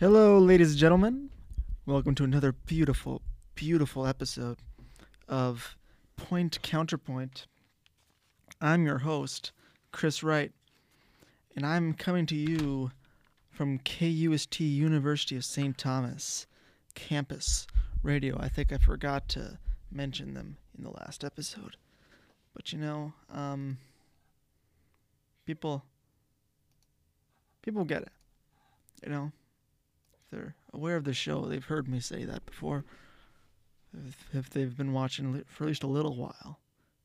Hello, ladies and gentlemen. Welcome to another beautiful, beautiful episode of Point Counterpoint. I'm your host, Chris Wright, and I'm coming to you from KUST University of St. Thomas campus radio. I think I forgot to mention them in the last episode. But you know, um, people people get it. You know, they're aware of the show, they've heard me say that before. If, if they've been watching for at least a little while,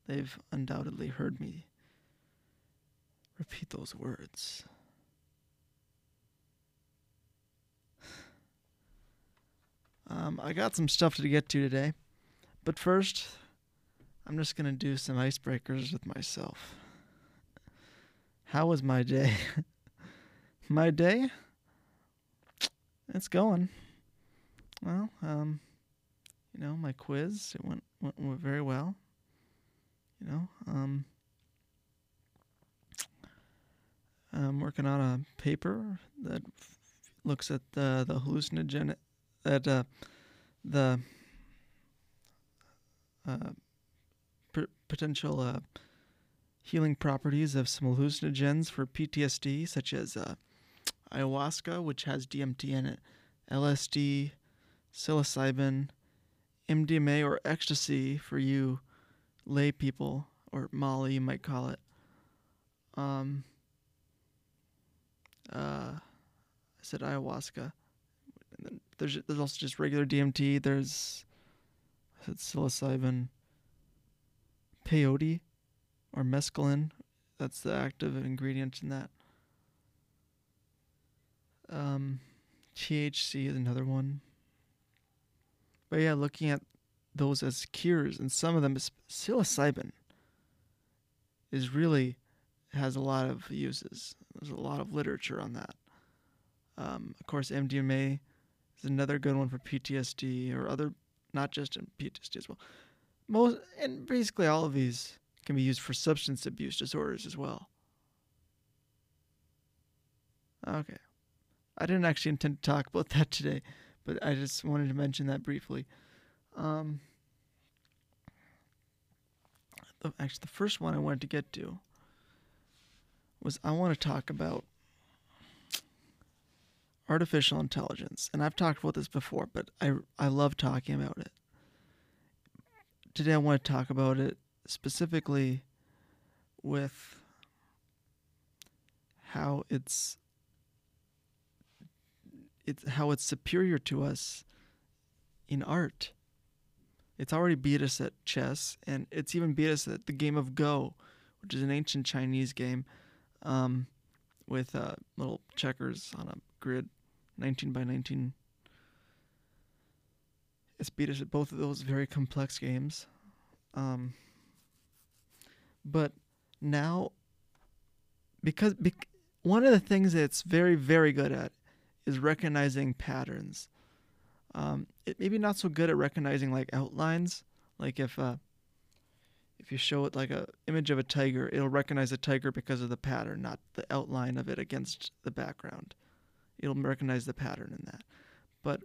they've undoubtedly heard me repeat those words. Um, I got some stuff to get to today, but first, I'm just gonna do some icebreakers with myself. How was my day? my day? It's going. Well, um, you know, my quiz it went went, went very well. You know, um, I'm working on a paper that f- looks at the the hallucinogen at uh, the uh, p- potential uh, healing properties of some hallucinogens for PTSD, such as uh, ayahuasca, which has DMT in it, LSD, psilocybin, MDMA or ecstasy for you lay people, or Molly, you might call it. Um, uh, I said ayahuasca. There's there's also just regular DMT. There's I said psilocybin, peyote, or mescaline. That's the active ingredient in that. Um, THC is another one. But yeah, looking at those as cures, and some of them psilocybin is really has a lot of uses. There's a lot of literature on that. Um, of course, MDMA is another good one for PTSD or other, not just in PTSD as well. Most and basically all of these can be used for substance abuse disorders as well. Okay. I didn't actually intend to talk about that today, but I just wanted to mention that briefly. Um, the, actually, the first one I wanted to get to was I want to talk about artificial intelligence. And I've talked about this before, but I, I love talking about it. Today, I want to talk about it specifically with how it's it's how it's superior to us in art. It's already beat us at chess, and it's even beat us at the game of Go, which is an ancient Chinese game um, with uh, little checkers on a grid, 19 by 19. It's beat us at both of those very complex games. Um, but now, because bec- one of the things that it's very, very good at is recognizing patterns. Um, it maybe not so good at recognizing like outlines. Like if uh, if you show it like a image of a tiger, it'll recognize a tiger because of the pattern, not the outline of it against the background. It'll recognize the pattern in that. But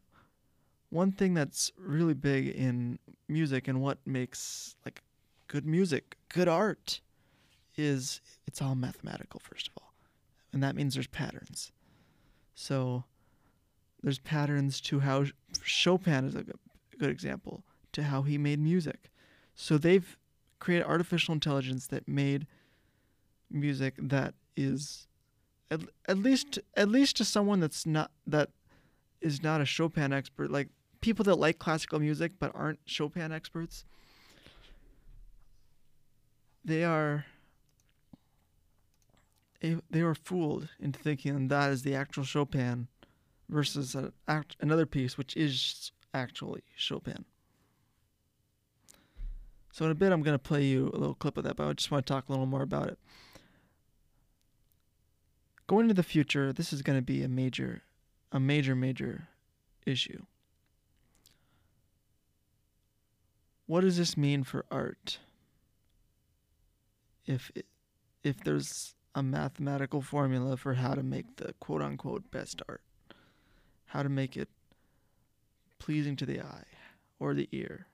one thing that's really big in music and what makes like good music, good art, is it's all mathematical first of all, and that means there's patterns. So there's patterns to how Chopin is a good example to how he made music. So they've created artificial intelligence that made music that is at, at least at least to someone that's not that is not a Chopin expert like people that like classical music but aren't Chopin experts they are they are fooled into thinking that is the actual Chopin versus act, another piece which is actually Chopin. So in a bit, I'm going to play you a little clip of that, but I just want to talk a little more about it. Going into the future, this is going to be a major, a major, major issue. What does this mean for art? If if there's a mathematical formula for how to make the quote unquote best art. how to make it pleasing to the eye or the ear.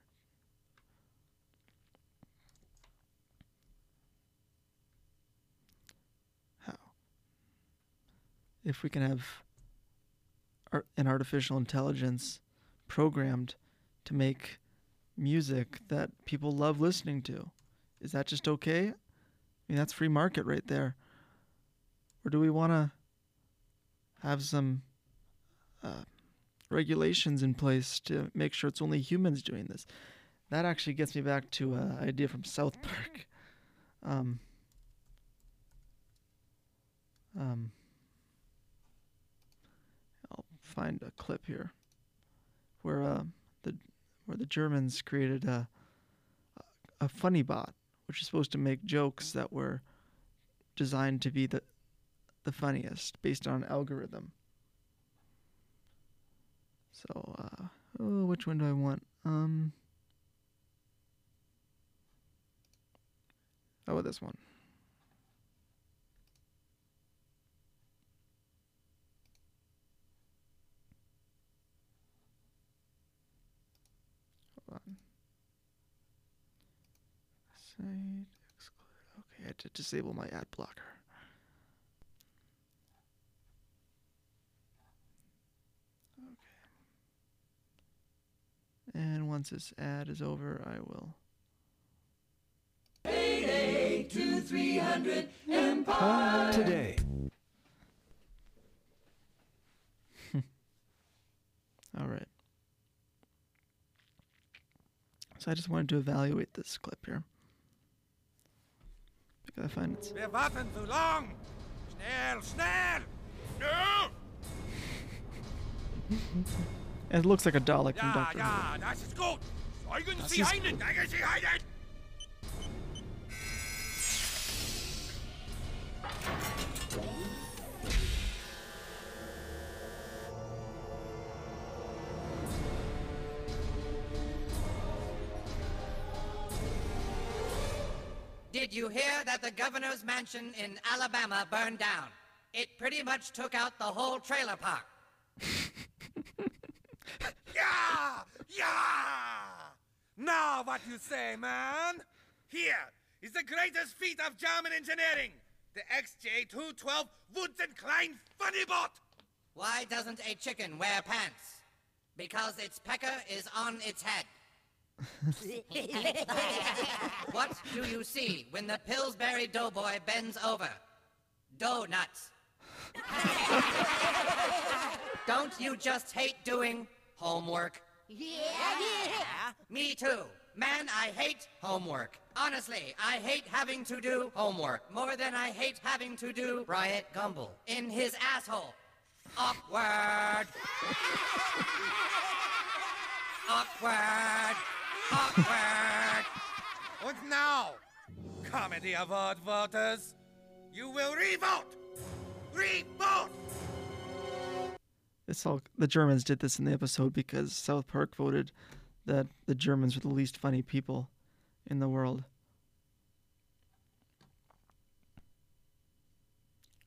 How? If we can have an artificial intelligence programmed to make music that people love listening to, is that just okay? I mean, that's free market right there. Or do we want to have some uh, regulations in place to make sure it's only humans doing this? That actually gets me back to an idea from South Park. Um, um, I'll find a clip here where uh, the where the Germans created a a funny bot, which is supposed to make jokes that were designed to be the the funniest based on algorithm. So, uh, oh, which one do I want? Um, about this one? Hold on. Site exclude. Okay, I had to disable my ad blocker. And once this ad is over, I will. Today. All right. So I just wanted to evaluate this clip here. Because I find it's. Wir warten zu lang! Schnell, schnell! No! It looks like a Dalek from Doctor Who. ja, das ist gut! Zeugen Das Sie einen! Zeigen Sie einen! Did you hear that the governor's mansion in Alabama burned down? It pretty much took out the whole trailer park. Ja! Ja! Now what you say, man? Here is the greatest feat of German engineering! The XJ212 Woods-and-Klein Funnybot! Why doesn't a chicken wear pants? Because its pecker is on its head. what do you see when the Pillsbury Doughboy bends over? Doughnuts. Don't you just hate doing homework? Yeah. Me too. Man, I hate homework. Honestly, I hate having to do homework more than I hate having to do Bryant Gumbel in his asshole. Awkward. Awkward. Awkward. And now, Comedy of Award voters, you will revolt! Revote! This all the Germans did this in the episode because South Park voted that the Germans were the least funny people in the world.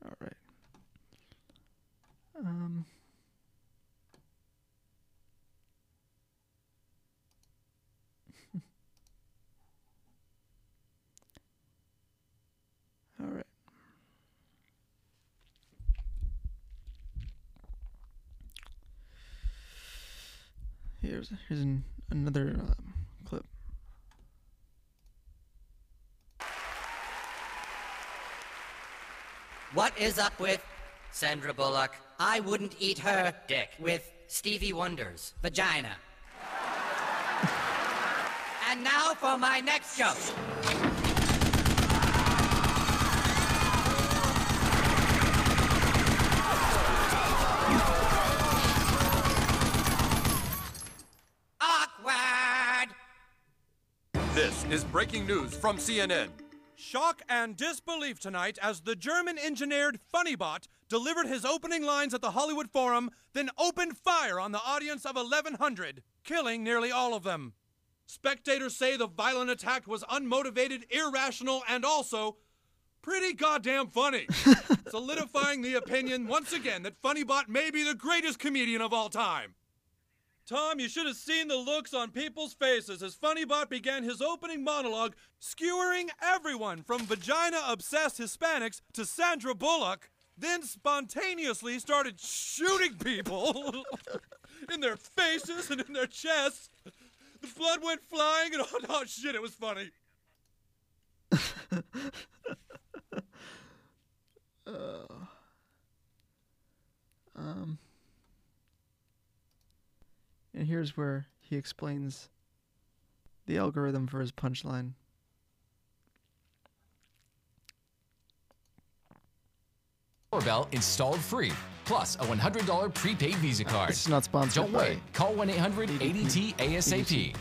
All right. Um. Here's here's an, another um, clip. What is up with Sandra Bullock? I wouldn't eat her dick with Stevie Wonder's vagina. and now for my next joke. Awkward! This is breaking news from CNN. Shock and disbelief tonight as the German engineered Funnybot delivered his opening lines at the Hollywood Forum, then opened fire on the audience of 1100, killing nearly all of them. Spectators say the violent attack was unmotivated, irrational, and also pretty goddamn funny. Solidifying the opinion once again that Funnybot may be the greatest comedian of all time. Tom, you should have seen the looks on people's faces as Funnybot began his opening monologue, skewering everyone from vagina obsessed Hispanics to Sandra Bullock, then spontaneously started shooting people in their faces and in their chests. The blood went flying and oh, oh shit, it was funny. Um, and here's where he explains the algorithm for his punchline. Doorbell installed free, plus a $100 prepaid Visa card. This is not sponsored Don't by wait. Call 1 800 ADT ASAP.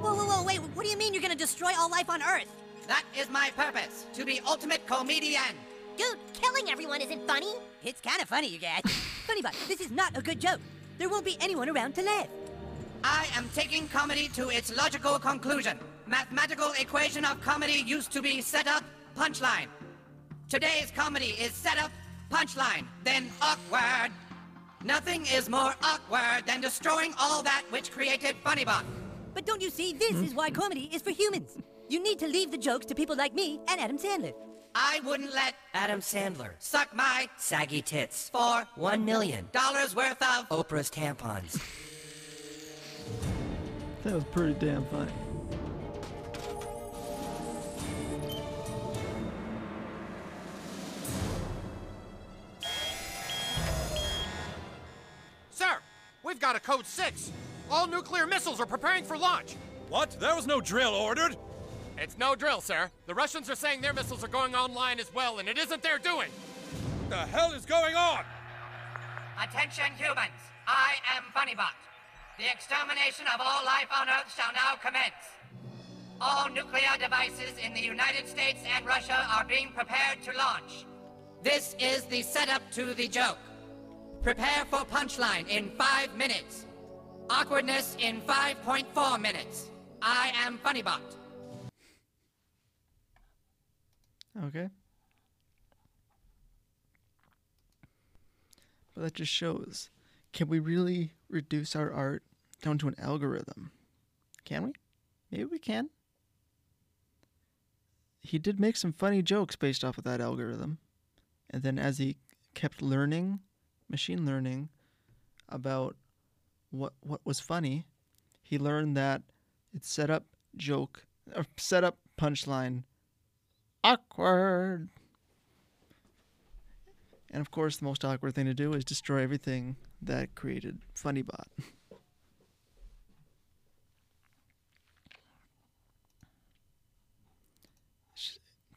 Whoa, whoa, whoa, wait, what do you mean you're gonna destroy all life on Earth? That is my purpose, to be ultimate comedian. Dude, killing everyone isn't funny. It's kind of funny, you guys. funny, but this is not a good joke. There won't be anyone around to laugh. I am taking comedy to its logical conclusion. Mathematical equation of comedy used to be set up, punchline. Today's comedy is set up, punchline, then awkward. Nothing is more awkward than destroying all that which created Funnybot. But don't you see, this hmm? is why comedy is for humans. You need to leave the jokes to people like me and Adam Sandler. I wouldn't let Adam Sandler suck my saggy tits for one million dollars worth of Oprah's tampons. That was pretty damn funny. Sir, we've got a code 6. All nuclear missiles are preparing for launch. What? There was no drill ordered. It's no drill, sir. The Russians are saying their missiles are going online as well, and it isn't their doing. What the hell is going on? Attention humans, I am Funnybot. The extermination of all life on Earth shall now commence. All nuclear devices in the United States and Russia are being prepared to launch. This is the setup to the joke. Prepare for punchline in five minutes. Awkwardness in 5.4 minutes. I am Funnybot. Okay. But that just shows can we really reduce our art down to an algorithm? Can we? Maybe we can. He did make some funny jokes based off of that algorithm. And then as he kept learning, machine learning, about what what was funny, he learned that it's set up joke or set up punchline awkward. And of course, the most awkward thing to do is destroy everything that created Funnybot.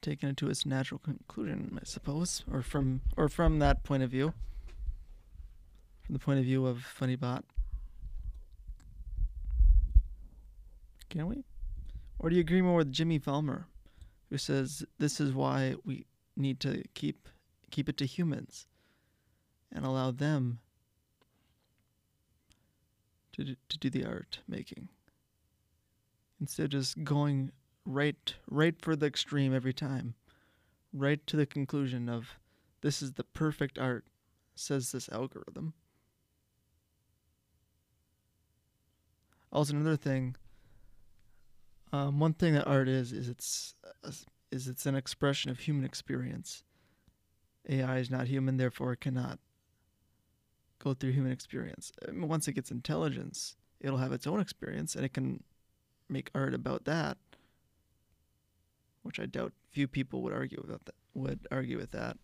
Taking it to its natural conclusion, I suppose, or from or from that point of view, from the point of view of Funnybot. Can we? Or do you agree more with Jimmy Valmer? Who says this is why we need to keep keep it to humans and allow them to to do the art making. Instead of just going right right for the extreme every time right to the conclusion of this is the perfect art says this algorithm. Also another thing um, one thing that art is is it's uh, is it's an expression of human experience. AI is not human, therefore it cannot go through human experience. Once it gets intelligence, it'll have its own experience, and it can make art about that. Which I doubt few people would argue about that. Would argue with that.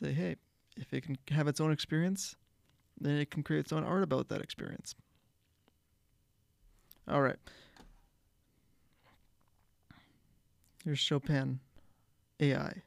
Say, hey, if it can have its own experience, then it can create its own art about that experience. All right. Here's Chopin AI.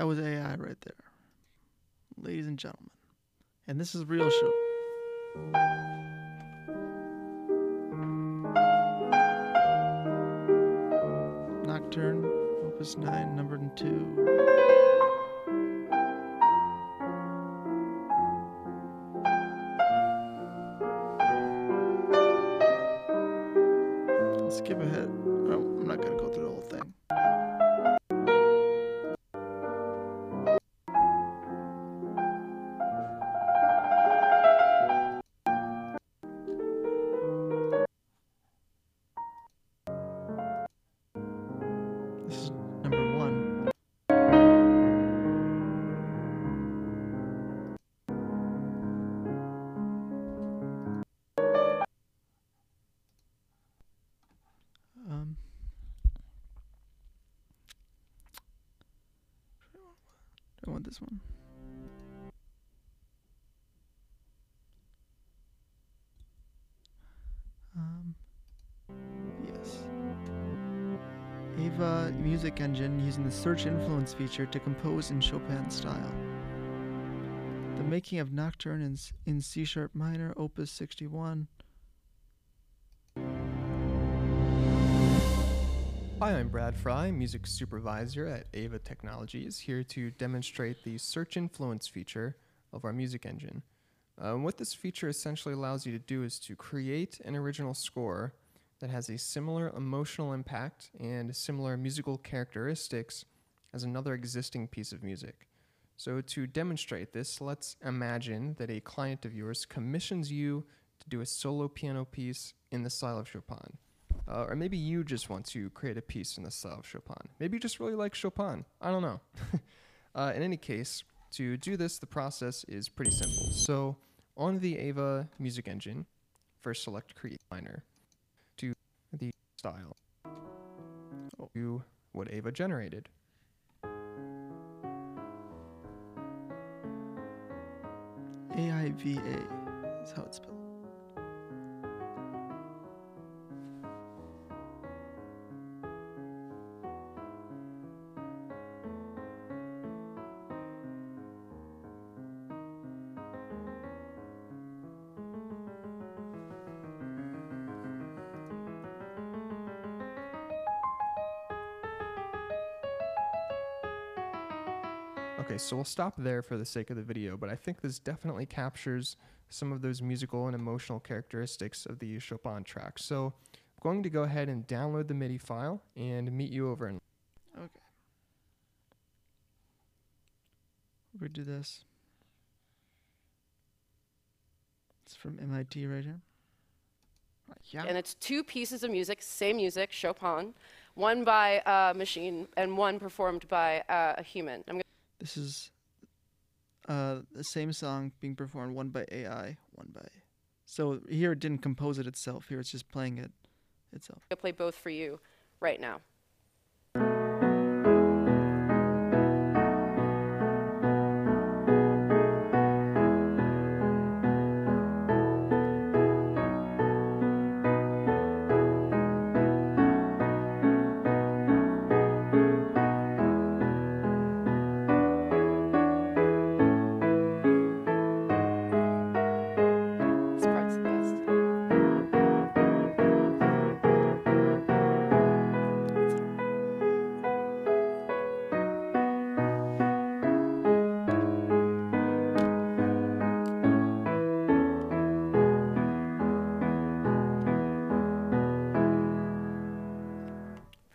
That was AI right there. Ladies and gentlemen. And this is real show. Nocturne, Opus 9, number 2. Engine using the search influence feature to compose in Chopin style. The making of Nocturne in, in C sharp minor, opus 61. Hi, I'm Brad Fry, music supervisor at AIVA Technologies, here to demonstrate the search influence feature of our music engine. Um, what this feature essentially allows you to do is to create an original score that has a similar emotional impact and similar musical characteristics as another existing piece of music. So, to demonstrate this, let's imagine that a client of yours commissions you to do a solo piano piece in the style of Chopin. Uh, or maybe you just want to create a piece in the style of Chopin. Maybe you just really like Chopin. I don't know. uh, in any case, to do this, the process is pretty simple. So, on the AIVA music engine, first select Create Minor style to what AIVA generated. AIVA is how it's spelled. So we'll stop there for the sake of the video, but I think this definitely captures some of those musical and emotional characteristics of the Chopin track. So I'm going to go ahead and download the MIDI file and meet you over in. Okay. We do this. It's from MIT right here. Yeah. And it's two pieces of music, same music, Chopin, one by a machine and one performed by uh, a human. This is uh, the same song being performed, one by AI, one by. So here it didn't compose it itself. Here it's just playing it itself. I'll play both for you right now.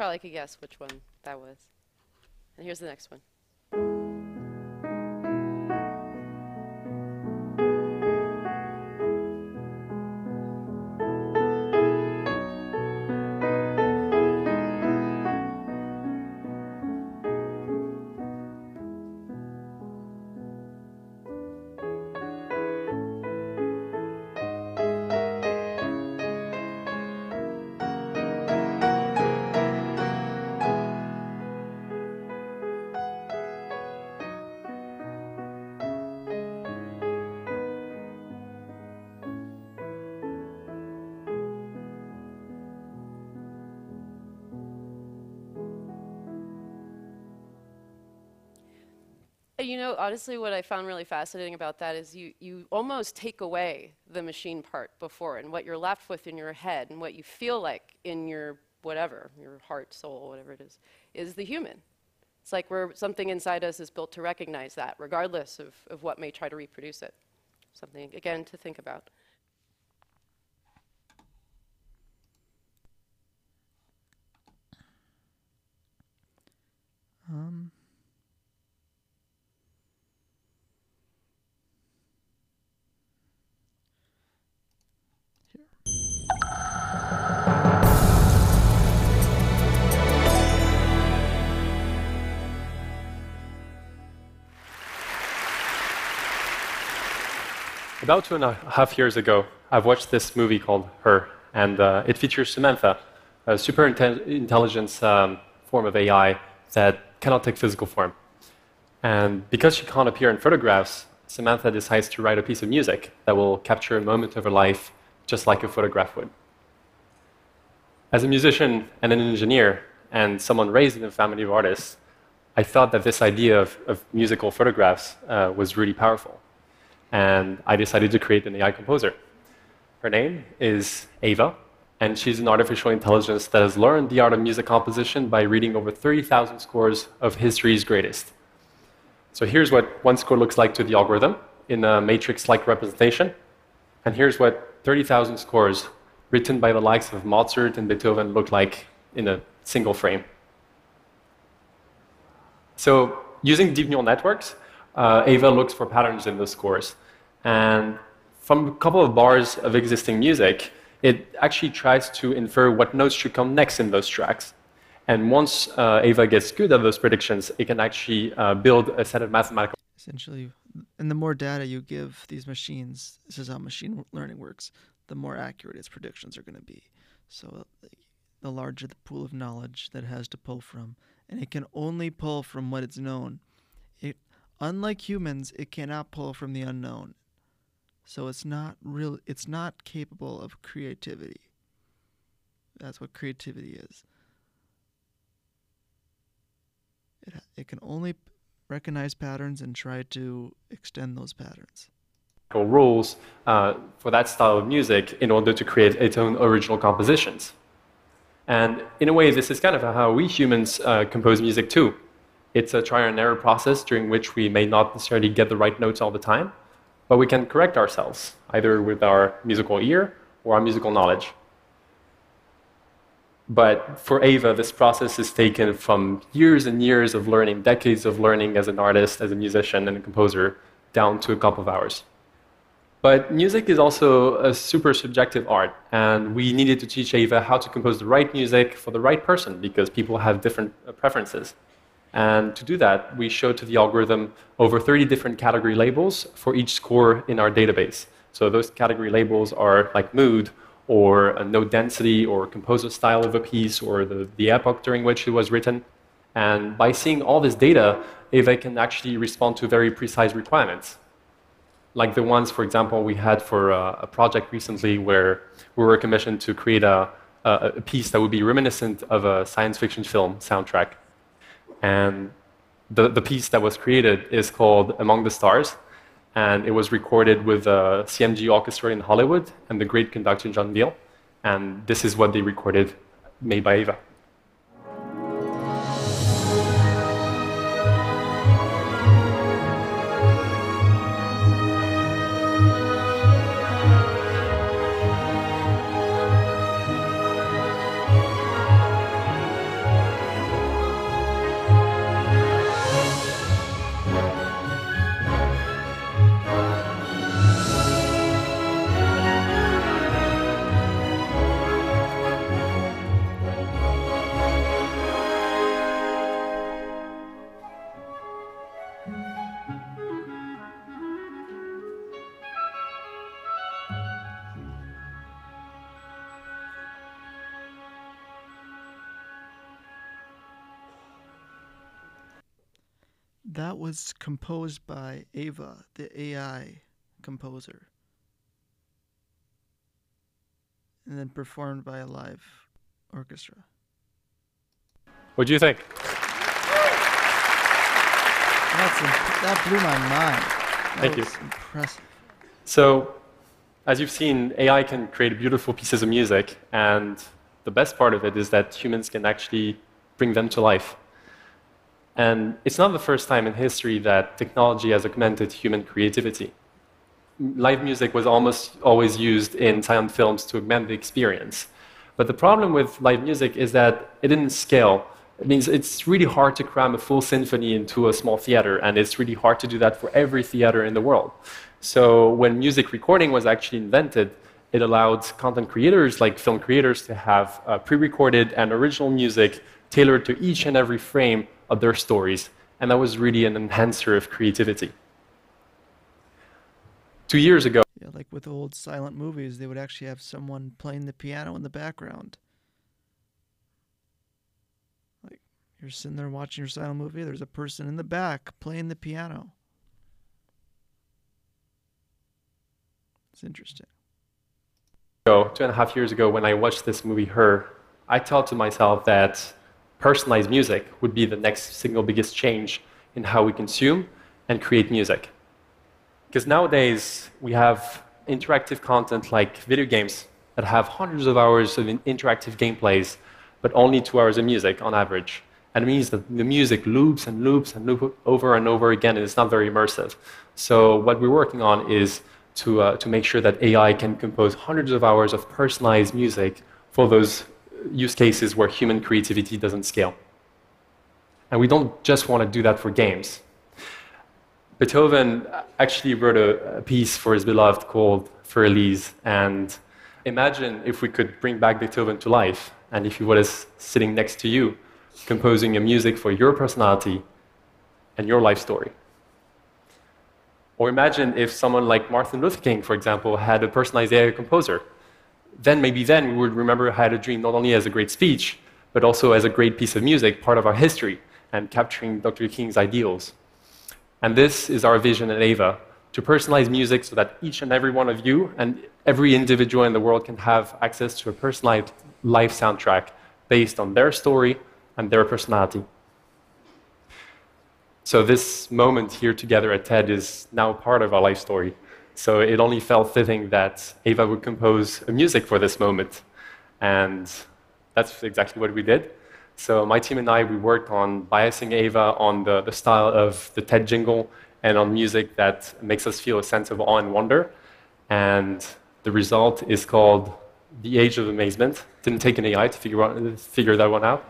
Probably could guess which one that was. And here's the next one. Honestly, what I found really fascinating about that is you, you almost take away the machine part before, and what you're left with in your head and what you feel like in your whatever, your heart, soul, whatever it is, is the human. It's like we're, something inside us is built to recognize that, regardless of, of what may try to reproduce it. Something, again, to think about. Um. About two and a half years ago, I've watched this movie called Her, and uh, it features Samantha, a super inte- intelligence um, form of AI that cannot take physical form. And because she can't appear in photographs, Samantha decides to write a piece of music that will capture a moment of her life just like a photograph would. As a musician and an engineer, and someone raised in a family of artists, I thought that this idea of, of musical photographs uh, was really powerful. And I decided to create an AI composer. Her name is AIVA, and she's an artificial intelligence that has learned the art of music composition by reading over 30,000 scores of history's greatest. So here's what one score looks like to the algorithm in a matrix-like representation, and here's what 30,000 scores written by the likes of Mozart and Beethoven look like in a single frame. So using deep neural networks, uh, AIVA looks for patterns in those scores. And from a couple of bars of existing music, it actually tries to infer what notes should come next in those tracks. And once uh, AIVA gets good at those predictions, it can actually uh, build a set of mathematical. Essentially, and the more data you give these machines, this is how machine learning works, the more accurate its predictions are going to be. So the larger the pool of knowledge that it has to pull from, and it can only pull from what it's known. Unlike humans, it cannot pull from the unknown. So it's not real. It's not capable of creativity. That's what creativity is. It, it can only recognize patterns and try to extend those patterns. Rules uh, for that style of music in order to create its own original compositions. And in a way, this is kind of how we humans uh, compose music too. It's a trial and error process during which we may not necessarily get the right notes all the time, but we can correct ourselves, either with our musical ear or our musical knowledge. But for AIVA, this process is taken from years and years of learning, decades of learning as an artist, as a musician, and a composer, down to a couple of hours. But music is also a super subjective art, and we needed to teach AIVA how to compose the right music for the right person because people have different preferences. And to do that, we showed to the algorithm over 30 different category labels for each score in our database. So those category labels are like mood, or a note density, or composer style of a piece, or the, the epoch during which it was written. And by seeing all this data, eh, AIVA can actually respond to very precise requirements like the ones, for example, we had for a, a project recently where we were commissioned to create a, a, a, piece that would be reminiscent of a science fiction film soundtrack. And the, the piece that was created is called Among the Stars, and it was recorded with the CMG Orchestra in Hollywood and the great conductor John Beal. And this is what they recorded, made by AIVA. Was composed by AIVA, the AI composer, and then performed by a live orchestra. What do you think? That's imp- that blew my mind. That Thank you. Impressive. So, as you've seen, AI can create beautiful pieces of music, and the best part of it is that humans can actually bring them to life. And it's not the first time in history that technology has augmented human creativity. Live music was almost always used in silent films to augment the experience. But the problem with live music is that it didn't scale. It means it's really hard to cram a full symphony into a small theater, and it's really hard to do that for every theater in the world. So when music recording was actually invented, it allowed content creators like film creators to have uh, pre-recorded and original music tailored to each and every frame of their stories. And that was really an enhancer of creativity. Two years ago, Yeah, like with old silent movies, they would actually have someone playing the piano in the background. Like you're sitting there watching your silent movie, there's a person in the back playing the piano. It's interesting. ago, two and a half years ago, when I watched this movie, Her, I thought to myself that personalized music would be the next single biggest change in how we consume and create music. Because nowadays, we have interactive content like video games that have hundreds of hours of interactive gameplays, but only two hours of music on average. And it means that the music loops and loops and loops over and over again, and it's not very immersive. So what we're working on is to, uh, to make sure that AI can compose hundreds of hours of personalized music for those use cases where human creativity doesn't scale. And we don't just want to do that for games. Beethoven actually wrote a, a piece for his beloved called Für Elise. And imagine if we could bring back Beethoven to life, and if he was sitting next to you, composing a music for your personality and your life story. Or imagine if someone like Martin Luther King, for example, had a personalized AI composer. Then maybe then we would remember Had a Dream not only as a great speech, but also as a great piece of music, part of our history, and capturing Dr. King's ideals. And this is our vision at AIVA to personalize music so that each and every one of you and every individual in the world can have access to a personalized live soundtrack based on their story and their personality. So this moment here together at TED is now part of our life story. So it only felt fitting that AIVA would compose music for this moment. And that's exactly what we did. So my team and I, we worked on biasing AIVA on the, the style of the TED jingle and on music that makes us feel a sense of awe and wonder. And the result is called The Age of Amazement. Didn't take an AI to figure, out, figure that one out.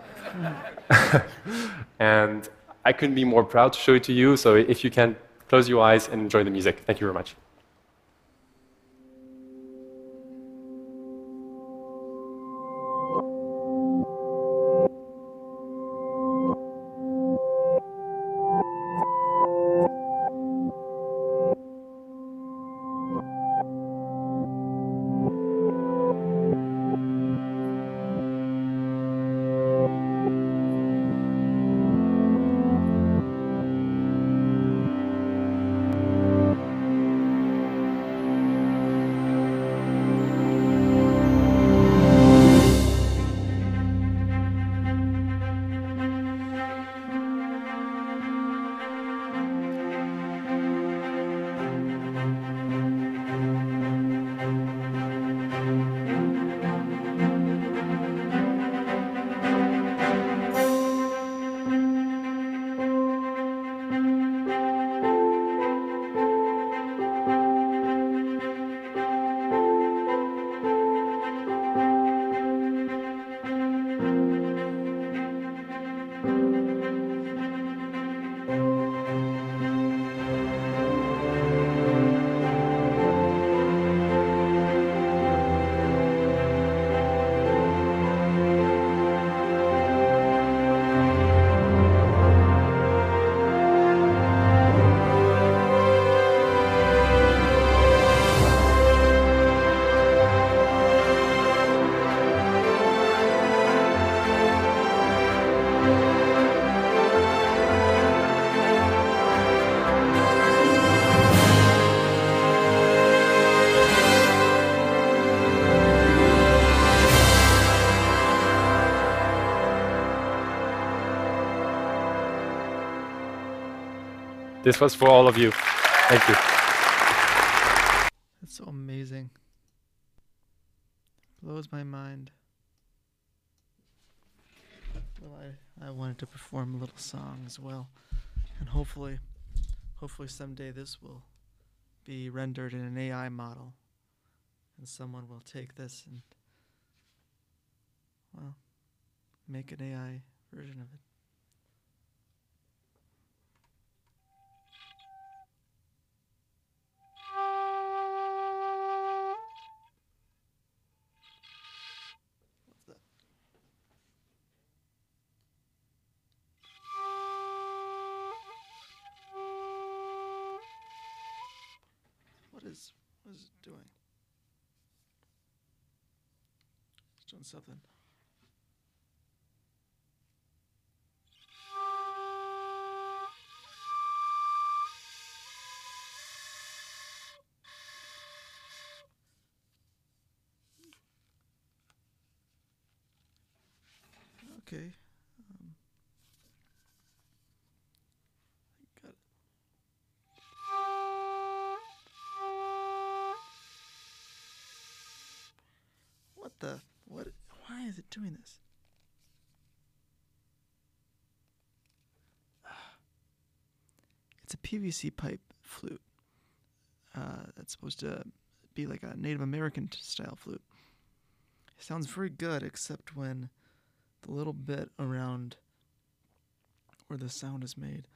and I couldn't be more proud to show it to you. So if you can, close your eyes and enjoy the music. Thank you very much. This was for all of you. Thank you. That's so amazing. Blows my mind. Well, I, I wanted to perform a little song as well. And hopefully, hopefully someday this will be rendered in an AI model. And someone will take this and, well, make an AI version of it. Something. PVC pipe flute. Uh, that's supposed to be like a Native American style flute. It sounds very good, except when the little bit around where the sound is made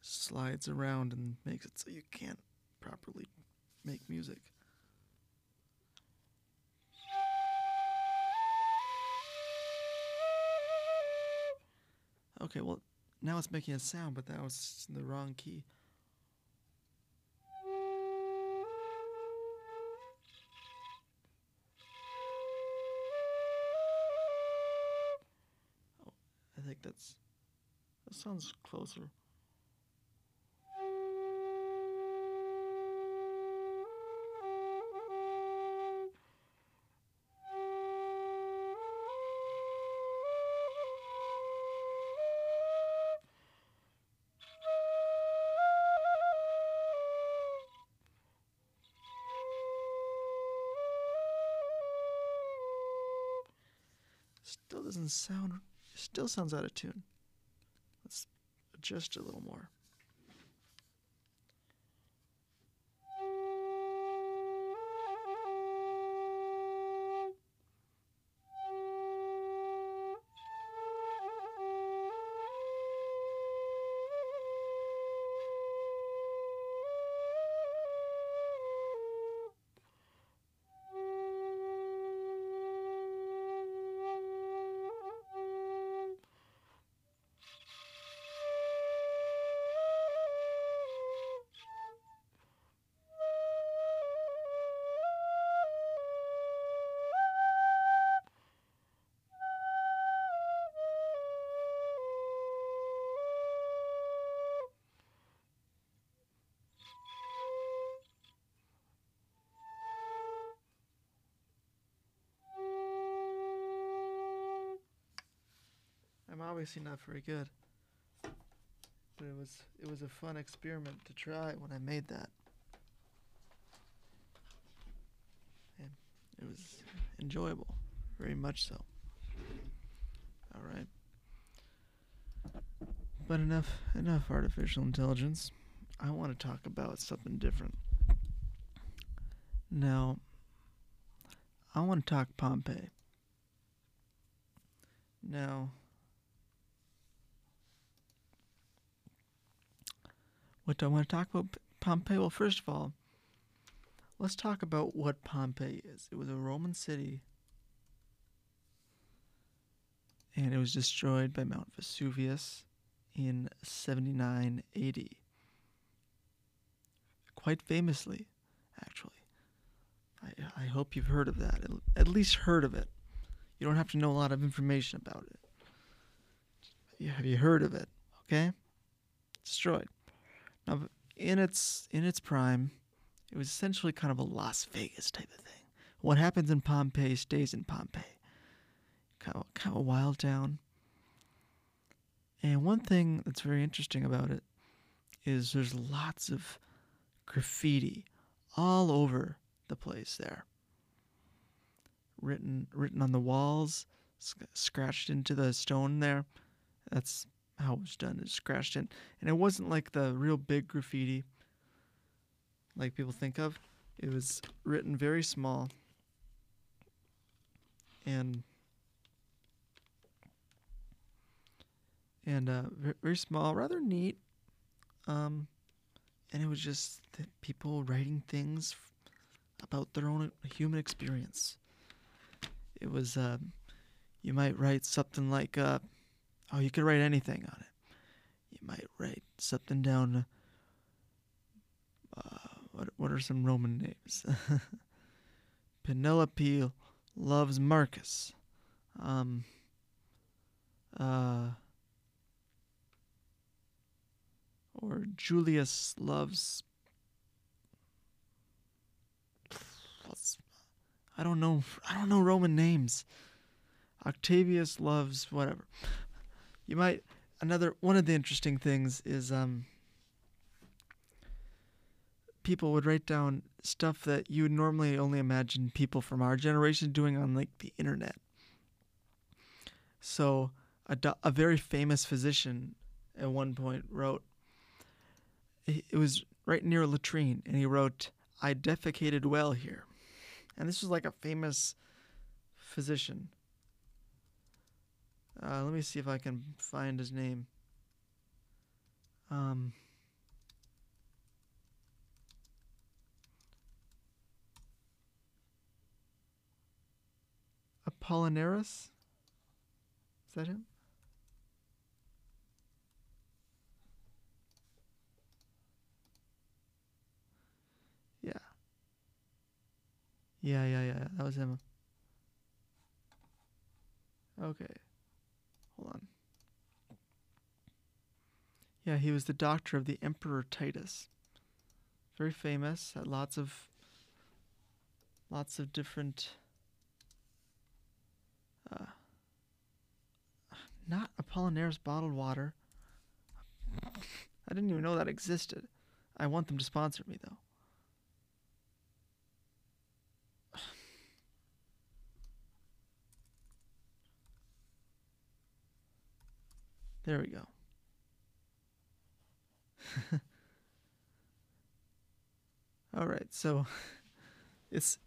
slides around and makes it so you can't properly make music. Okay, well, now it's making a sound, but that was the wrong key. Think that's. That sounds closer. Still doesn't sound. Still sounds out of tune. Let's adjust a little more. Obviously not very good. But it was it was a fun experiment to try when I made that. And it was enjoyable, very much so. All right. But enough enough artificial intelligence. I want to talk about something different. Now, I want to talk Pompeii. Now, what do I want to talk about Pompeii? Well, first of all, let's talk about what Pompeii is. It was a Roman city, and it was destroyed by Mount Vesuvius in 79 AD. Quite famously, actually. I, I hope you've heard of that, at- least heard of it. You don't have to know a lot of information about it. Have you heard of it? Okay? Destroyed. Now, in its in its prime, it was essentially kind of a Las Vegas type of thing. What happens in Pompeii stays in Pompeii. Kind of, kind of a wild town. And one thing that's very interesting about it is there's lots of graffiti all over the place there. Written written on the walls, sc- scratched into the stone there. That's how it was done. It scratched in, and it wasn't like the real big graffiti like people think of. It was written very small and and uh, ve- very small, rather neat. Um, and it was just people writing things about their own human experience. It was, uh, you might write something like, uh, oh, you could write anything on it. You might write something down. Uh, what what are some Roman names? Penelope loves Marcus. Um. Uh. Or Julius loves. I don't know. I don't know Roman names. Octavius loves whatever. You might another one of the interesting things is um people would write down stuff that you would normally only imagine people from our generation doing on like the internet. So a, do- a very famous physician at one point wrote it was right near a latrine and he wrote I defecated well here. And this was like a famous physician. Uh, let me see if I can find his name. Um, Apollinaris? Is that him? Yeah. Yeah, yeah, yeah. That was him. Okay. Hold on. Yeah, he was the doctor of the Emperor Titus. Very famous, had lots of lots of different uh, not Apollinaris bottled water. I didn't even know that existed. I want them to sponsor me though. There we go. All right, so it's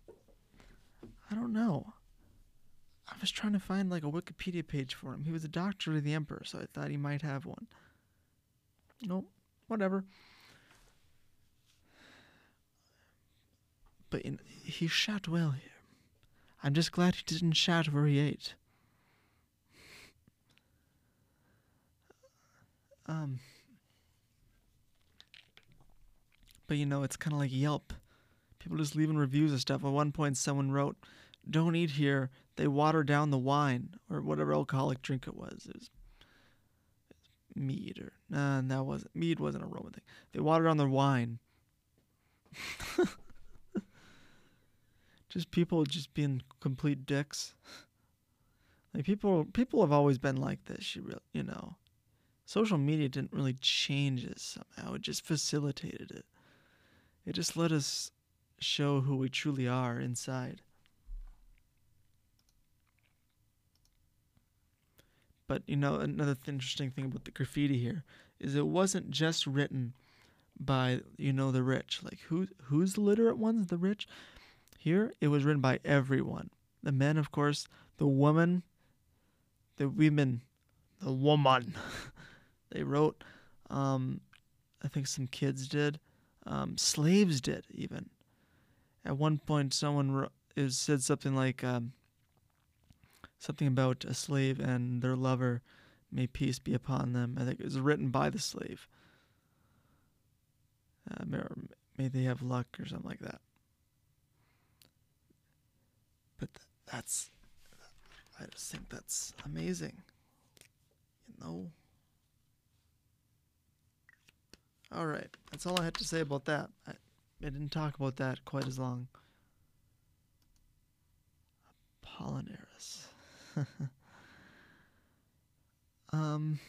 I don't know. I was trying to find like a Wikipedia page for him. He was a doctor of the emperor, so I thought he might have one. Nope, whatever. But in, he shot well here. I'm just glad he didn't shout where he ate. Um, but you know, it's kind of like Yelp. People just leaving reviews of stuff. At one point, someone wrote, "Don't eat here. They water down the wine or whatever alcoholic drink it was. It was mead or nah, that wasn't mead. wasn't a Roman thing. They water down their wine. just people just being complete dicks. Like people, people have always been like this. You real, you know social media didn't really change it somehow. It just facilitated it. It just let us show who we truly are inside. But you know, another th- interesting thing about the graffiti here is it wasn't just written by you know the rich. Like who who's the literate ones? The rich. Here, it was written by everyone. The men, of course, the woman, the women, the woman. they wrote. Um, I think some kids did. Um, slaves did even. At one point, someone wrote, said something like um, something about a slave and their lover. May peace be upon them. I think it was written by the slave. Uh, may, may they have luck or something like that. But th- that's, I just think that's amazing. You know. All right, that's all I had to say about that. I, I didn't talk about that quite as long. Apollinaris. um.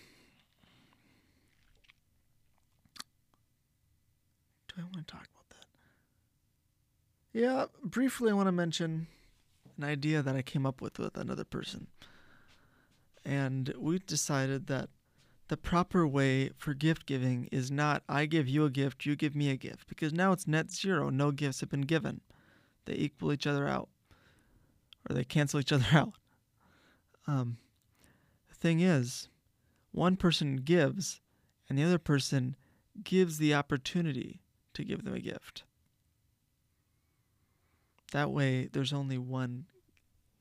Do I want to talk about that? Yeah, briefly, I want to mention an idea that I came up with with another person. And we decided that the proper way for gift giving is not I give you a gift, you give me a gift, because now it's net zero. No gifts have been given. They equal each other out, or they cancel each other out. Um, the thing is, one person gives, and the other person gives the opportunity to give them a gift. That way, there's only one.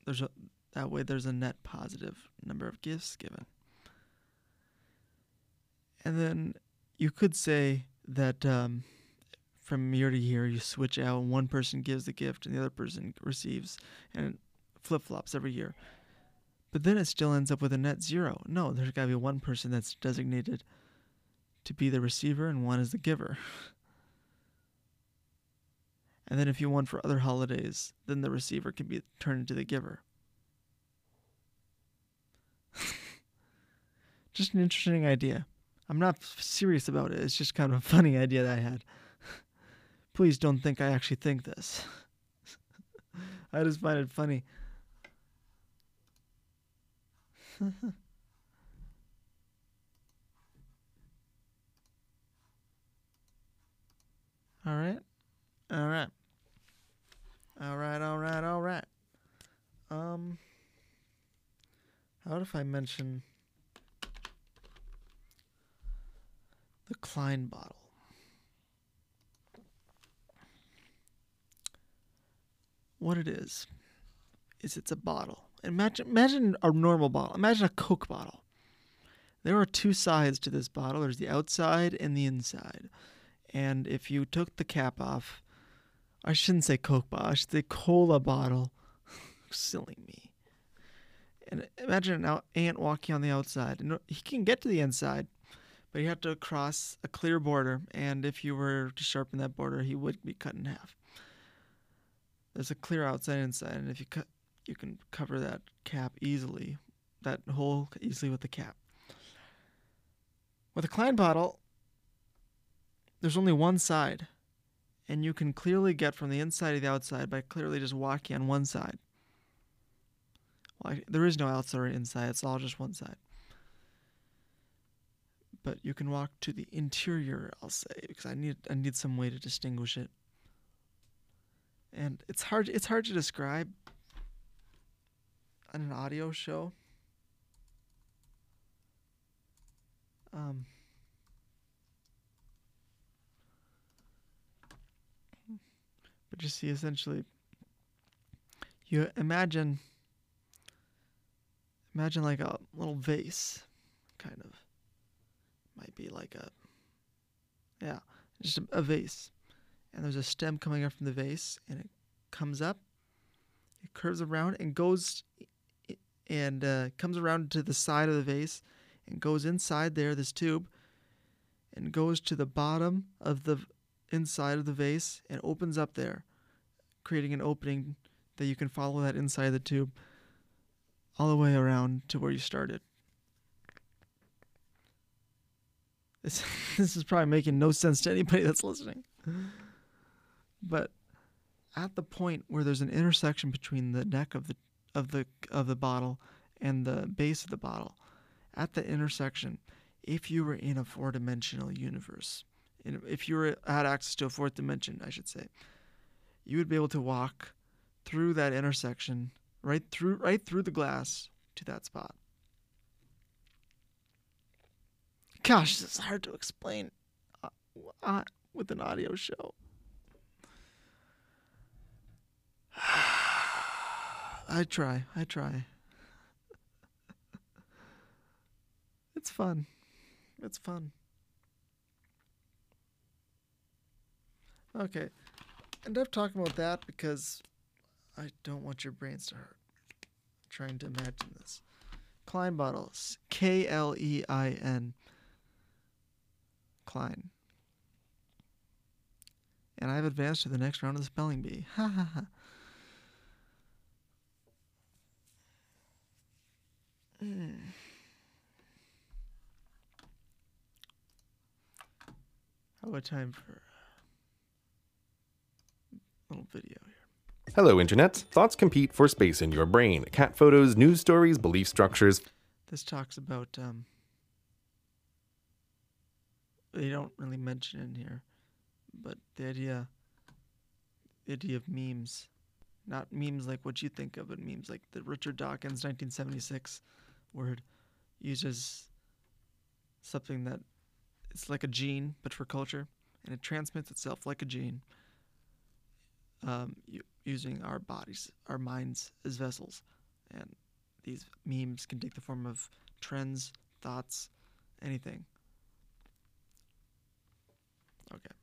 There's a, that way there's a net positive number of gifts given. And then you could say that um, from year to year you switch out, and one person gives the gift and the other person receives, and flip flops every year. But then it still ends up with a net zero. No, there's got to be one person that's designated to be the receiver and one is the giver. And then if you want for other holidays, then the receiver can be turned into the giver. just an interesting idea. I'm not serious about it. It's just kind of a funny idea that I had. Please don't think I actually think this. I just find it funny. all right. All right. All right, all right, all right. Um how if I mention the Klein bottle? What it is is it's a bottle. Imagine imagine a normal bottle. Imagine a Coke bottle. There are two sides to this bottle. There's the outside and the inside. And if you took the cap off, I shouldn't say Coke bottle, I should say cola bottle. Silly me. And imagine an ant walking on the outside. And he can get to the inside, but you have to cross a clear border. And if you were to sharpen that border, he would be cut in half. There's a clear outside and inside, and if you cut, you can cover that cap easily, that hole easily with the cap. With a Klein bottle, there's only one side, and you can clearly get from the inside to the outside by clearly just walking on one side. Well, there is no outside or inside, it's all just one side. But you can walk to the interior, I'll say, because I need I need some way to distinguish it. And it's hard it's hard to describe on an audio show. Um But you see, essentially, you imagine, imagine like a little vase, kind of. Might be like a, yeah, just a, a vase, and there's a stem coming up from the vase, and it comes up, it curves around and goes, and uh, comes around to the side of the vase, and goes inside there, this tube, and goes to the bottom of the inside of the vase and opens up there, creating an opening that you can follow that inside the tube all the way around to where you started. This, this is probably making no sense to anybody that's listening. But at the point where there's an intersection between the neck of the of the of the bottle and the base of the bottle, at the intersection, if you were in a four-dimensional universe, if you were, had access to a fourth dimension, I should say, you would be able to walk through that intersection, right through right through the glass to that spot. Gosh, this is hard to explain uh, uh, with an audio show. I try. I try. it's fun. It's fun. Okay. End up talking about that because I don't want your brains to hurt. I'm trying to imagine this. Klein bottles. K L E I N. Klein. And I've advanced to the next round of the spelling bee. Ha ha ha. Hmm. How about time for a little video here. Hello, Internet. Thoughts compete for space in your brain. Cat photos, news stories, belief structures. This talks about um they don't really mention in here, but the idea the idea of memes. Not memes like what you think of, but memes like the Richard Dawkins 1976 word uses something that it's like a gene, but for culture, and it transmits itself like a gene, um, using our bodies, our minds as vessels. And these memes can take the form of trends, thoughts, anything. Okay.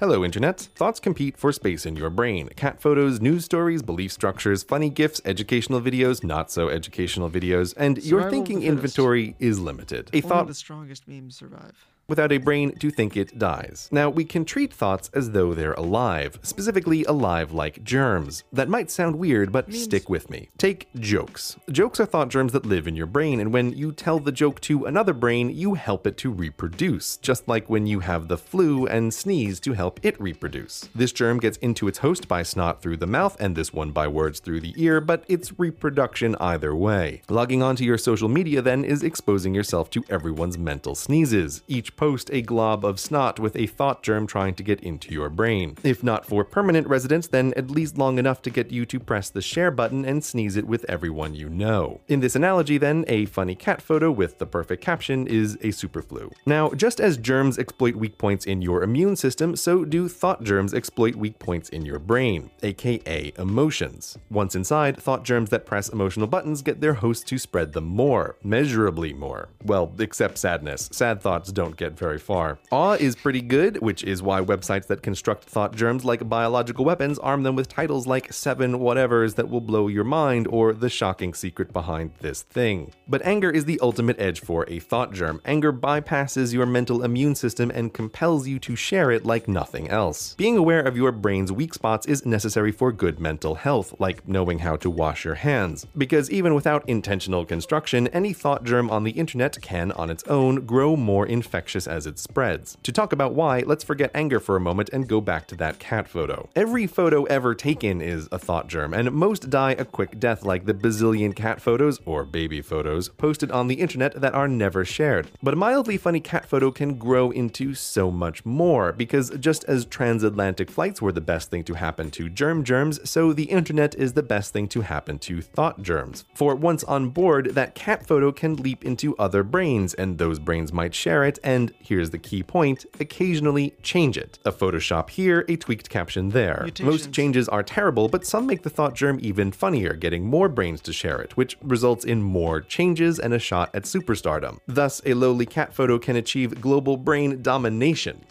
Hello, Internet. Thoughts compete for space in your brain. Cat photos, news stories, belief structures, funny gifs, educational videos, not so educational videos, and your Survival of thinking inventory is limited. A Only thought the strongest memes survive. Without a brain to think it dies. Now, we can treat thoughts as though they're alive, specifically alive like germs. That might sound weird, but stick with me. Take jokes. Jokes are thought germs that live in your brain, and when you tell the joke to another brain, you help it to reproduce, just like when you have the flu and sneeze to help it reproduce. This germ gets into its host by snot through the mouth, and this one by words through the ear, but it's reproduction either way. Logging onto your social media then is exposing yourself to everyone's mental sneezes. Each post a glob of snot with a thought germ trying to get into your brain. If not for permanent residence, then at least long enough to get you to press the share button and sneeze it with everyone you know. In this analogy, then, a funny cat photo with the perfect caption is a superflu. Now, just as germs exploit weak points in your immune system, so do thought germs exploit weak points in your brain, aka emotions. Once inside, thought germs that press emotional buttons get their host to spread them more, measurably more. Well, except sadness. Sad thoughts don't get very far. Awe is pretty good, which is why websites that construct thought germs like biological weapons arm them with titles like Seven Whatevers that will blow your mind or The Shocking Secret Behind This Thing. But anger is the ultimate edge for a thought germ. Anger bypasses your mental immune system and compels you to share it like nothing else. Being aware of your brain's weak spots is necessary for good mental health, like knowing how to wash your hands. Because even without intentional construction, any thought germ on the internet can, on its own, grow more infectious as it spreads. To talk about why, let's forget anger for a moment and go back to that cat photo. Every photo ever taken is a thought germ, and most die a quick death like the bazillion cat photos, or baby photos, posted on the internet that are never shared. But a mildly funny cat photo can grow into so much more, because just as transatlantic flights were the best thing to happen to germ germs, so the internet is the best thing to happen to thought germs. For once on board, that cat photo can leap into other brains, and those brains might share it, and here's the key point occasionally change it. A Photoshop here, a tweaked caption there. Most changes are terrible, but some make the thought germ even funnier, getting more brains to share it, which results in more changes and a shot at superstardom. Thus, a lowly cat photo can achieve global brain domination.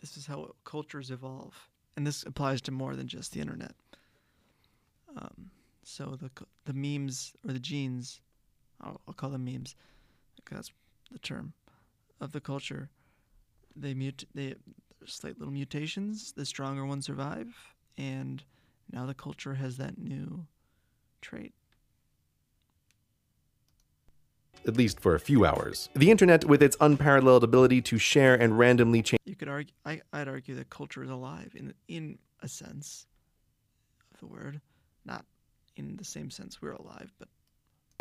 This is how cultures evolve, and this applies to more than just the internet. Um, so the the memes or the genes, I'll, I'll call them memes, because that's the term of the culture. They mute. They slight little mutations. The stronger ones survive, and now the culture has that new trait. At least for a few hours. The internet, with its unparalleled ability to share and randomly change You could argue. I, I'd argue that culture is alive in in a sense of the word, not in the same sense we're alive, but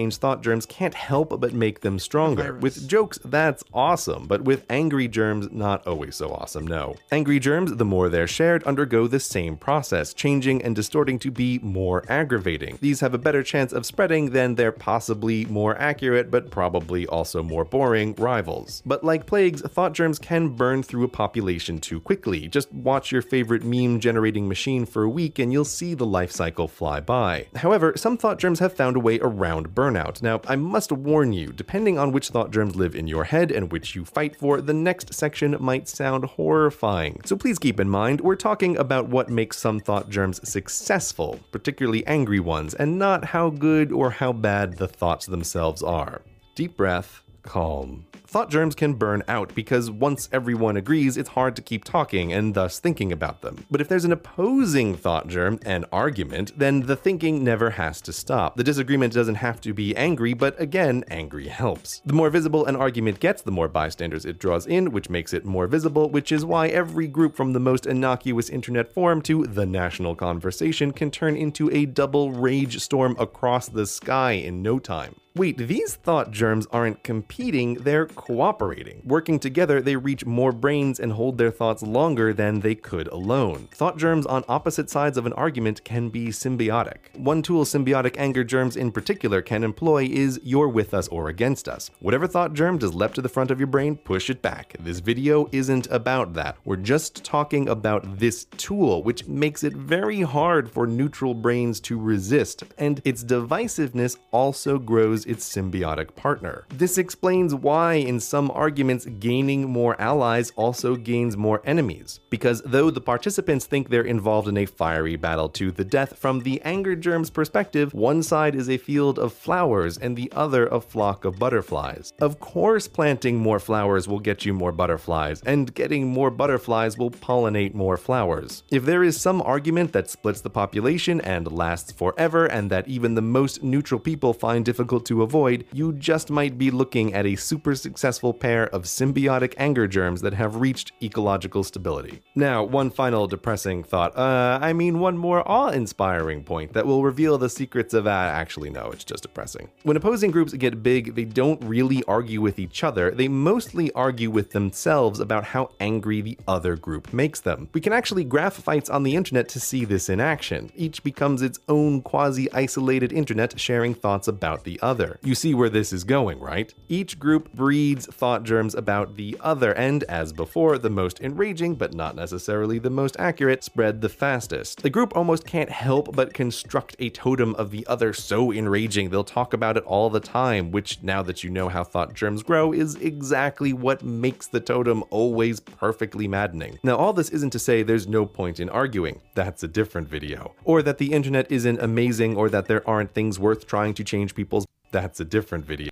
thought germs can't help but make them stronger. With jokes, that's awesome, but with angry germs, not always so awesome, no. Angry germs, the more they're shared, undergo the same process, changing and distorting to be more aggravating. These have a better chance of spreading than their possibly more accurate, but probably also more boring rivals. But like plagues, thought germs can burn through a population too quickly. Just watch your favorite meme generating machine for a week and you'll see the life cycle fly by. However, some thought germs have found a way around burnout. Now, I must warn you, depending on which thought germs live in your head and which you fight for, the next section might sound horrifying. So please keep in mind, we're talking about what makes some thought germs successful, particularly angry ones, and not how good or how bad the thoughts themselves are. Deep breath, calm, thought germs can burn out because once everyone agrees, it's hard to keep talking and thus thinking about them. But if there's an opposing thought germ, an argument, then the thinking never has to stop. The disagreement doesn't have to be angry, but again, angry helps. The more visible an argument gets, the more bystanders it draws in, which makes it more visible, which is why every group from the most innocuous internet forum to the national conversation can turn into a double rage storm across the sky in no time. Wait, these thought germs aren't competing, they're cooperating. Working together, they reach more brains and hold their thoughts longer than they could alone. Thought germs on opposite sides of an argument can be symbiotic. One tool symbiotic anger germs in particular can employ is you're with us or against us. Whatever thought germ does left to the front of your brain, push it back. This video isn't about that. We're just talking about this tool, which makes it very hard for neutral brains to resist, and its divisiveness also grows its symbiotic partner. This explains why, in some arguments, gaining more allies also gains more enemies. Because though the participants think they're involved in a fiery battle to the death, from the anger germ's perspective, one side is a field of flowers and the other a flock of butterflies. Of course, planting more flowers will get you more butterflies, and getting more butterflies will pollinate more flowers. If there is some argument that splits the population and lasts forever, and that even the most neutral people find difficult to avoid, you just might be looking at a super successful pair of symbiotic anger germs that have reached ecological stability. Now, one final depressing thought, uh, I mean, one more awe inspiring point that will reveal the secrets of, uh, actually, no, it's just depressing. When opposing groups get big, they don't really argue with each other, they mostly argue with themselves about how angry the other group makes them. We can actually graph fights on the internet to see this in action. Each becomes its own quasi isolated internet sharing thoughts about the other. You see where this is going, right? Each group breeds thought germs about the other, and as before, the most enraging, but not necessarily the most accurate, spread the fastest. The group almost can't help but construct a totem of the other so enraging they'll talk about it all the time, which, now that you know how thought germs grow, is exactly what makes the totem always perfectly maddening. Now, all this isn't to say there's no point in arguing, that's a different video, or that the internet isn't amazing, or that there aren't things worth trying to change people's that's a different video.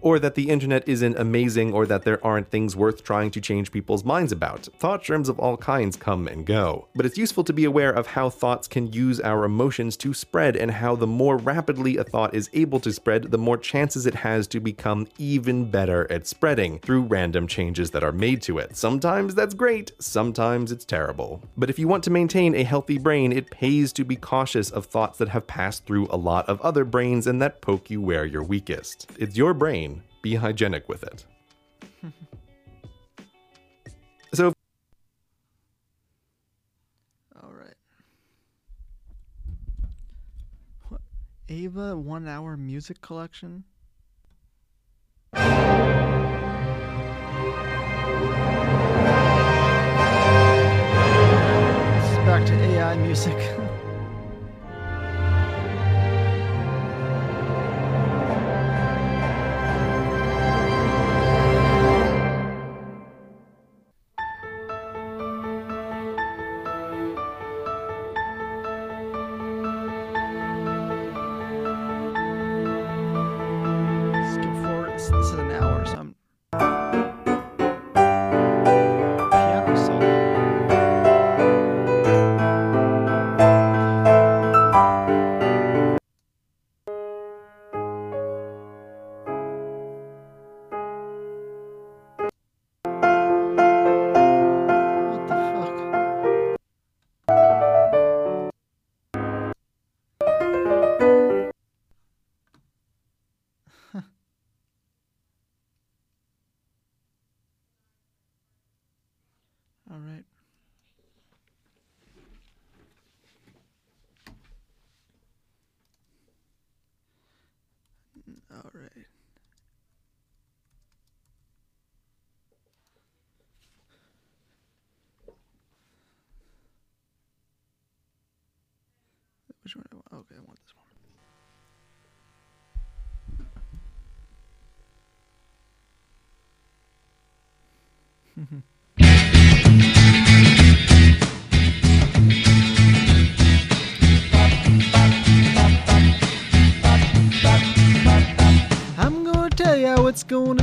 Or that the internet isn't amazing, or that there aren't things worth trying to change people's minds about. Thought germs of all kinds come and go. But it's useful to be aware of how thoughts can use our emotions to spread, and how the more rapidly a thought is able to spread, the more chances it has to become even better at spreading through random changes that are made to it. Sometimes that's great, sometimes it's terrible. But if you want to maintain a healthy brain, it pays to be cautious of thoughts that have passed through a lot of other brains and that poke you where you're weakest. It's your brain, be hygienic with it. so, All right. What? AIVA one hour music collection? I'm gonna tell ya what's going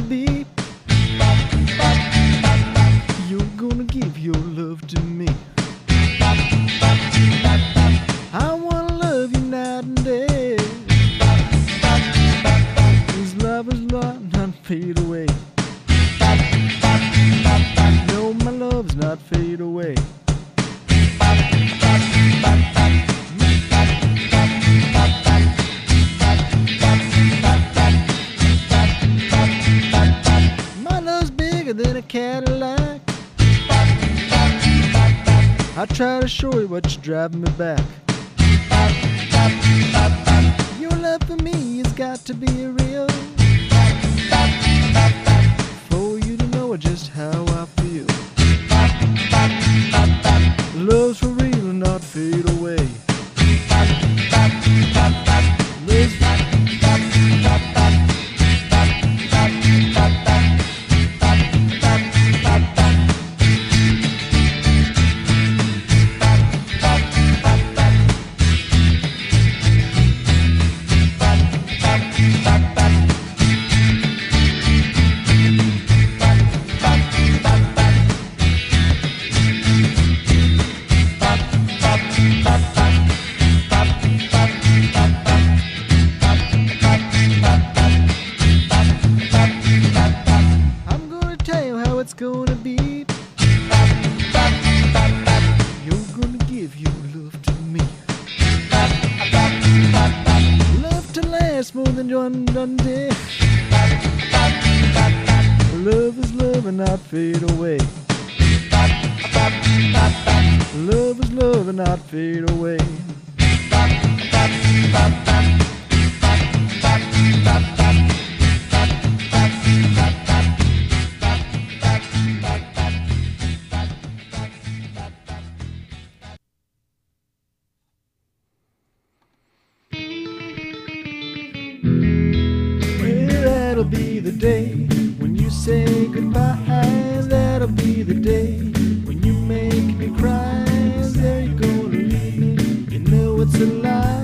day when you say goodbye. That'll be the day when you make me cry. There you're gonna leave me. You know it's a lie.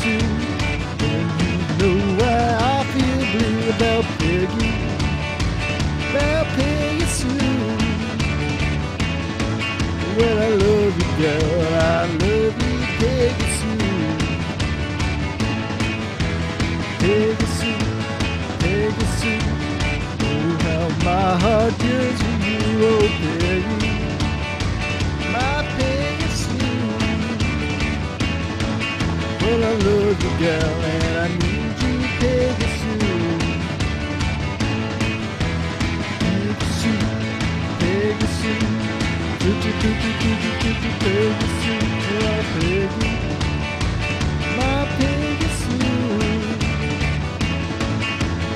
you. You know why I feel blue about Peggy, about Peggy Sue. Well, I love you, girl. I love you, Peggy Sue. Peggy Sue, Peggy Sue. Oh, how my heart yearns for you, oh, Peggy. girl and I need you very soon. Very soon, very soon. Do do do do do do do do very soon. My baby, my baby soon.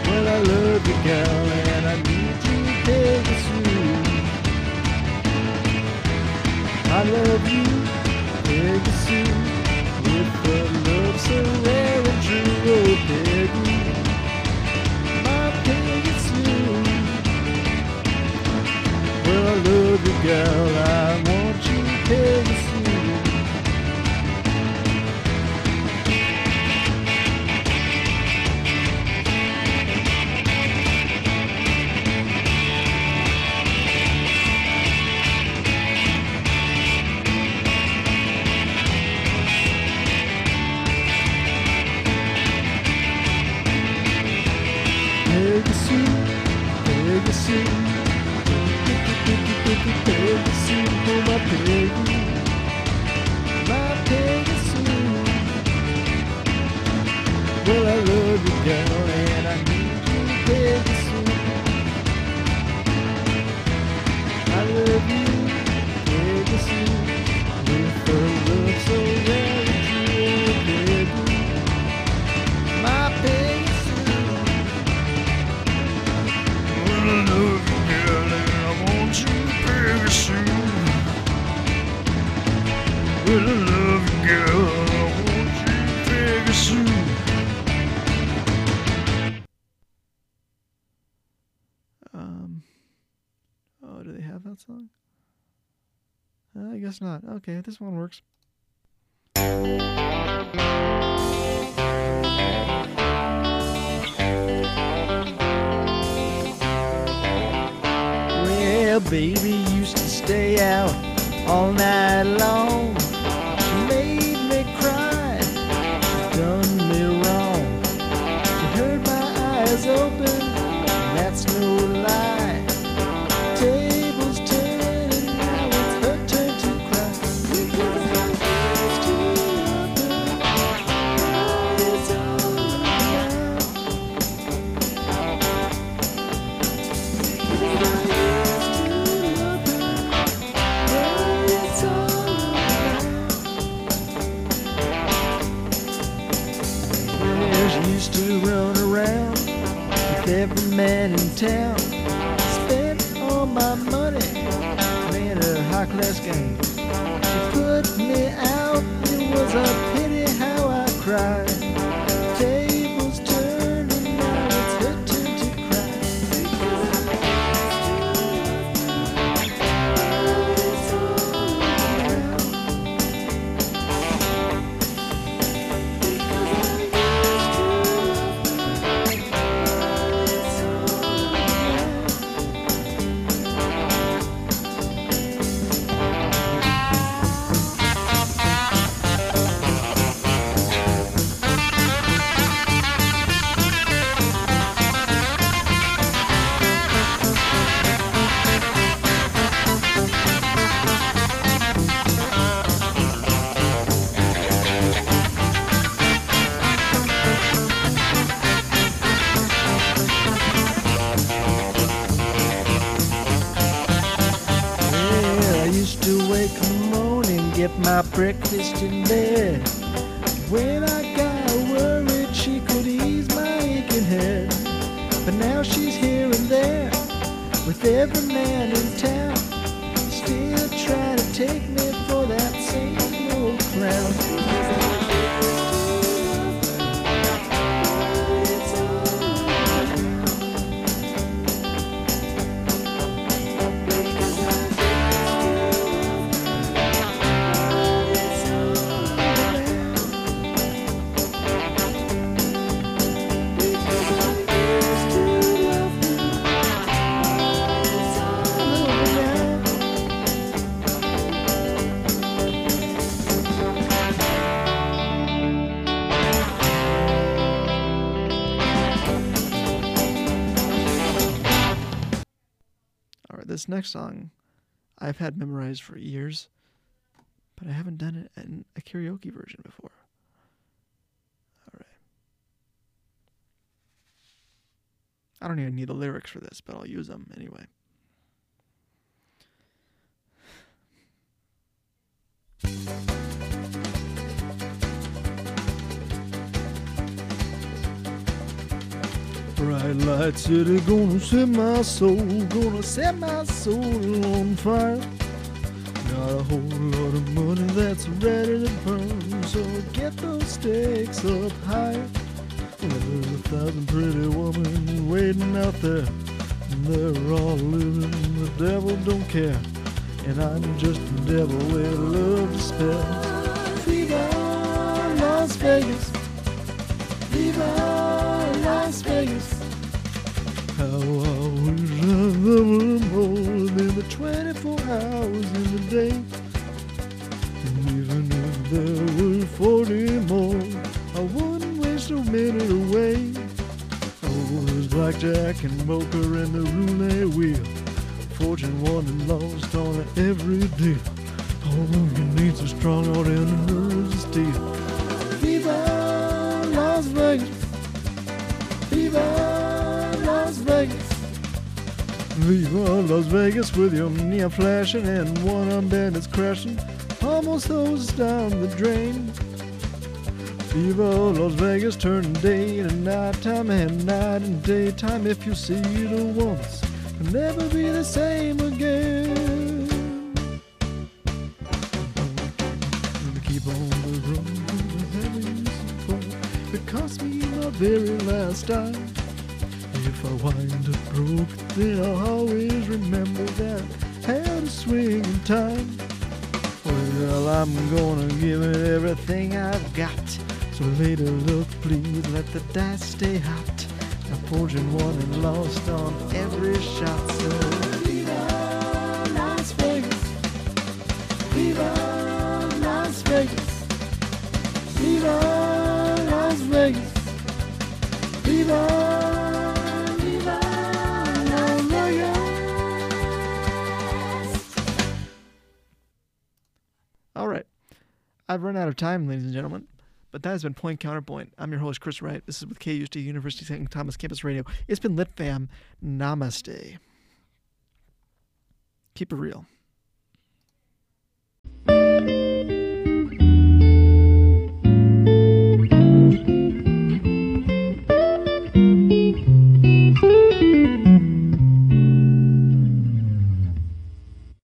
Well, I love you, girl. Girl, I Um. Oh, do they have that song? Uh, I guess not. Okay, this one works. Well, baby used to stay out all night long. Man in town. Spent all my money playing a high class game. She put me out, it was a pity how I cried. My breakfast in bed. When I got worried, she could ease my aching head. But now she's here and there, with every man in town. Still trying to take me next song I've had memorized for years, but I haven't done it in a karaoke version before. All right. I don't even need the lyrics for this, but I'll use them anyway. Bright light city gonna set my soul, gonna set my soul on fire. Got a whole lot of money that's ready to burn, so get those stakes up higher. There's a thousand pretty women waiting out there, and they're all living the devil don't care. And I'm just the devil with love to spare. Viva Las Vegas! Viva there were more than the 24 hours in the day. And even if there were 40 more, I wouldn't waste a minute away. Oh, there's blackjack and poker and the roulette wheel. Fortune won and lost on every deal. Oh, you need a strong heart and a nerves of steel. Viva Las Vegas! Viva Las Vegas! Viva Las Vegas with your neon flashing and one on bandits crashing. Almost hoses down the drain. Viva Las Vegas turning day to nighttime and night and daytime. If you see it once, it'll never be the same again. Keep on the road. It cost me my very last dime. Wind up broke, then I'll always remember that a swing in time. Well, I'm gonna give it everything I've got. So later, look, please let the dice stay hot. Now fortune won and lost on every shot. So Viva Las Vegas! Viva Las Vegas! Viva Las Vegas! Viva I've run out of time, ladies and gentlemen. But that has been Point Counterpoint. I'm your host, Chris Wright. This is with KU University St. Thomas Campus Radio. It's been Lit Fam. Namaste. Keep it real.